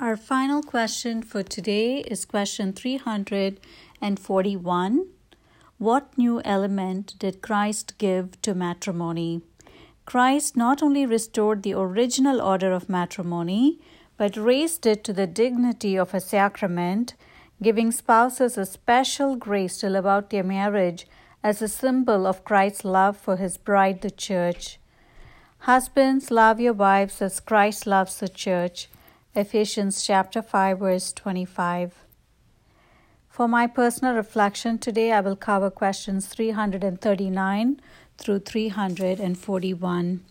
Our final question for today is question 341. What new element did Christ give to matrimony? Christ not only restored the original order of matrimony, but raised it to the dignity of a sacrament, giving spouses a special grace to live out their marriage as a symbol of Christ's love for his bride, the church. Husbands, love your wives as Christ loves the church. Ephesians chapter 5 verse 25. For my personal reflection today I will cover questions 339 through 341.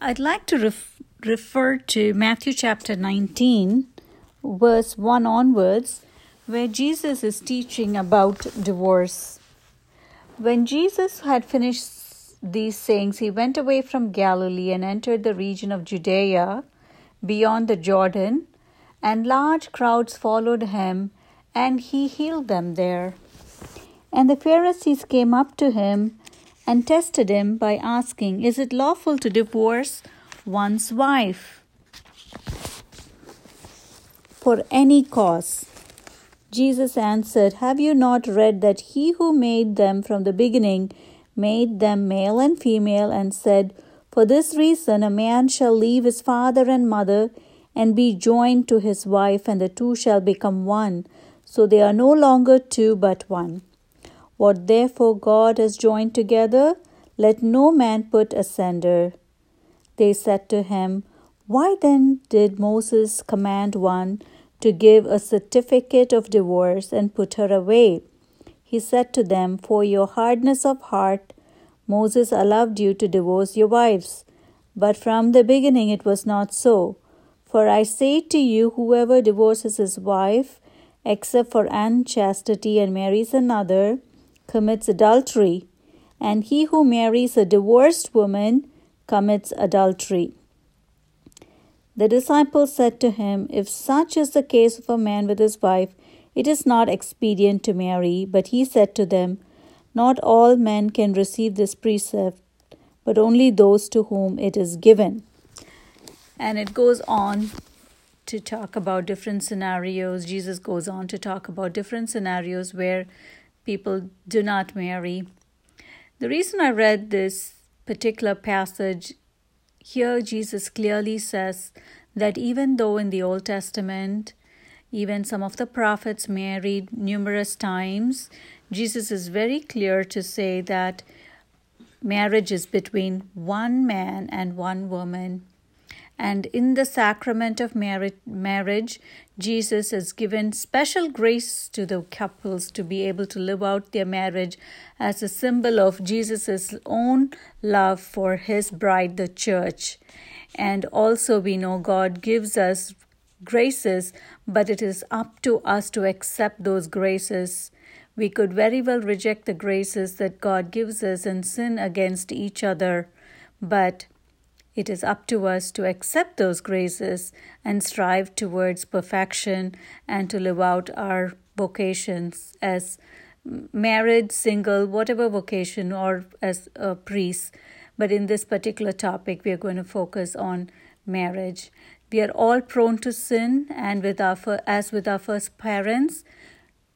I'd like to ref- refer to Matthew chapter 19 verse 1 onwards where Jesus is teaching about divorce. When Jesus had finished these sayings, he went away from Galilee and entered the region of Judea beyond the Jordan, and large crowds followed him, and he healed them there. And the Pharisees came up to him and tested him by asking, Is it lawful to divorce one's wife for any cause? Jesus answered, Have you not read that he who made them from the beginning made them male and female, and said, for this reason, a man shall leave his father and mother and be joined to his wife, and the two shall become one. So they are no longer two, but one. What therefore God has joined together, let no man put asunder. They said to him, Why then did Moses command one to give a certificate of divorce and put her away? He said to them, For your hardness of heart, Moses allowed you to divorce your wives. But from the beginning it was not so. For I say to you, whoever divorces his wife, except for unchastity, and marries another, commits adultery. And he who marries a divorced woman commits adultery. The disciples said to him, If such is the case of a man with his wife, it is not expedient to marry. But he said to them, not all men can receive this precept, but only those to whom it is given. And it goes on to talk about different scenarios. Jesus goes on to talk about different scenarios where people do not marry. The reason I read this particular passage here, Jesus clearly says that even though in the Old Testament, even some of the prophets married numerous times, Jesus is very clear to say that marriage is between one man and one woman. And in the sacrament of marriage, Jesus has given special grace to the couples to be able to live out their marriage as a symbol of Jesus' own love for his bride, the church. And also, we know God gives us graces, but it is up to us to accept those graces we could very well reject the graces that God gives us and sin against each other, but it is up to us to accept those graces and strive towards perfection and to live out our vocations as married, single, whatever vocation, or as a priest. But in this particular topic, we are going to focus on marriage. We are all prone to sin, and with our as with our first parents,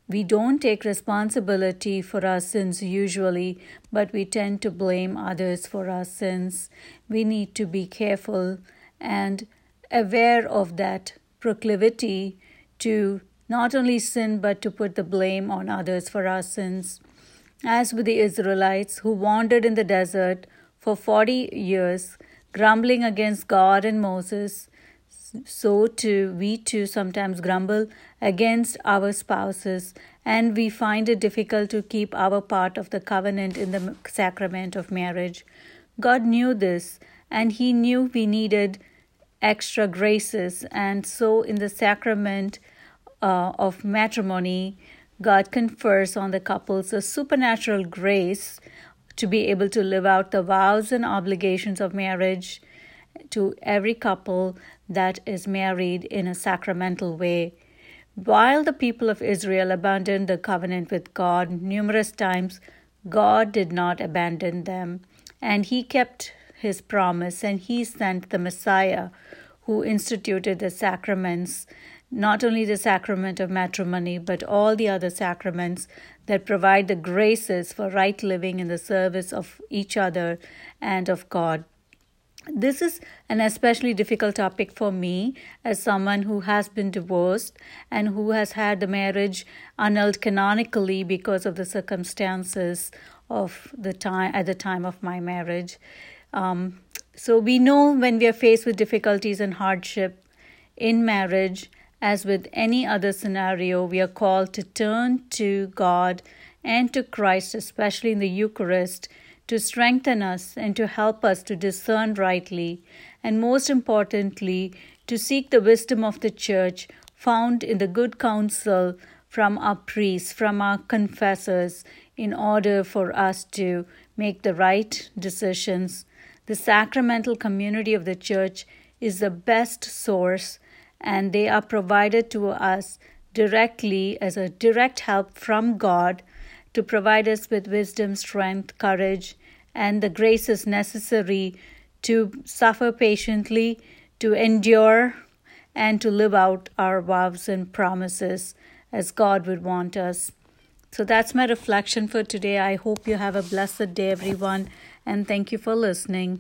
we don't take responsibility for our sins usually, but we tend to blame others for our sins. We need to be careful and aware of that proclivity to not only sin but to put the blame on others for our sins. As with the Israelites who wandered in the desert for 40 years, grumbling against God and Moses, so too we too sometimes grumble against our spouses and we find it difficult to keep our part of the covenant in the sacrament of marriage. God knew this and he knew we needed extra graces and so in the sacrament uh, of matrimony God confers on the couples a supernatural grace to be able to live out the vows and obligations of marriage to every couple that is married in a sacramental way. While the people of Israel abandoned the covenant with God numerous times, God did not abandon them, and He kept His promise, and He sent the Messiah, who instituted the sacraments, not only the sacrament of matrimony, but all the other sacraments that provide the graces for right living in the service of each other and of God. This is an especially difficult topic for me as someone who has been divorced and who has had the marriage annulled canonically because of the circumstances of the time at the time of my marriage. Um, so we know when we are faced with difficulties and hardship in marriage, as with any other scenario, we are called to turn to God and to Christ, especially in the Eucharist, to strengthen us and to help us to discern rightly, and most importantly, to seek the wisdom of the Church found in the good counsel from our priests, from our confessors, in order for us to make the right decisions. The sacramental community of the Church is the best source, and they are provided to us directly as a direct help from God to provide us with wisdom, strength, courage, and the graces necessary to suffer patiently, to endure, and to live out our vows and promises as God would want us. So that's my reflection for today. I hope you have a blessed day, everyone, and thank you for listening.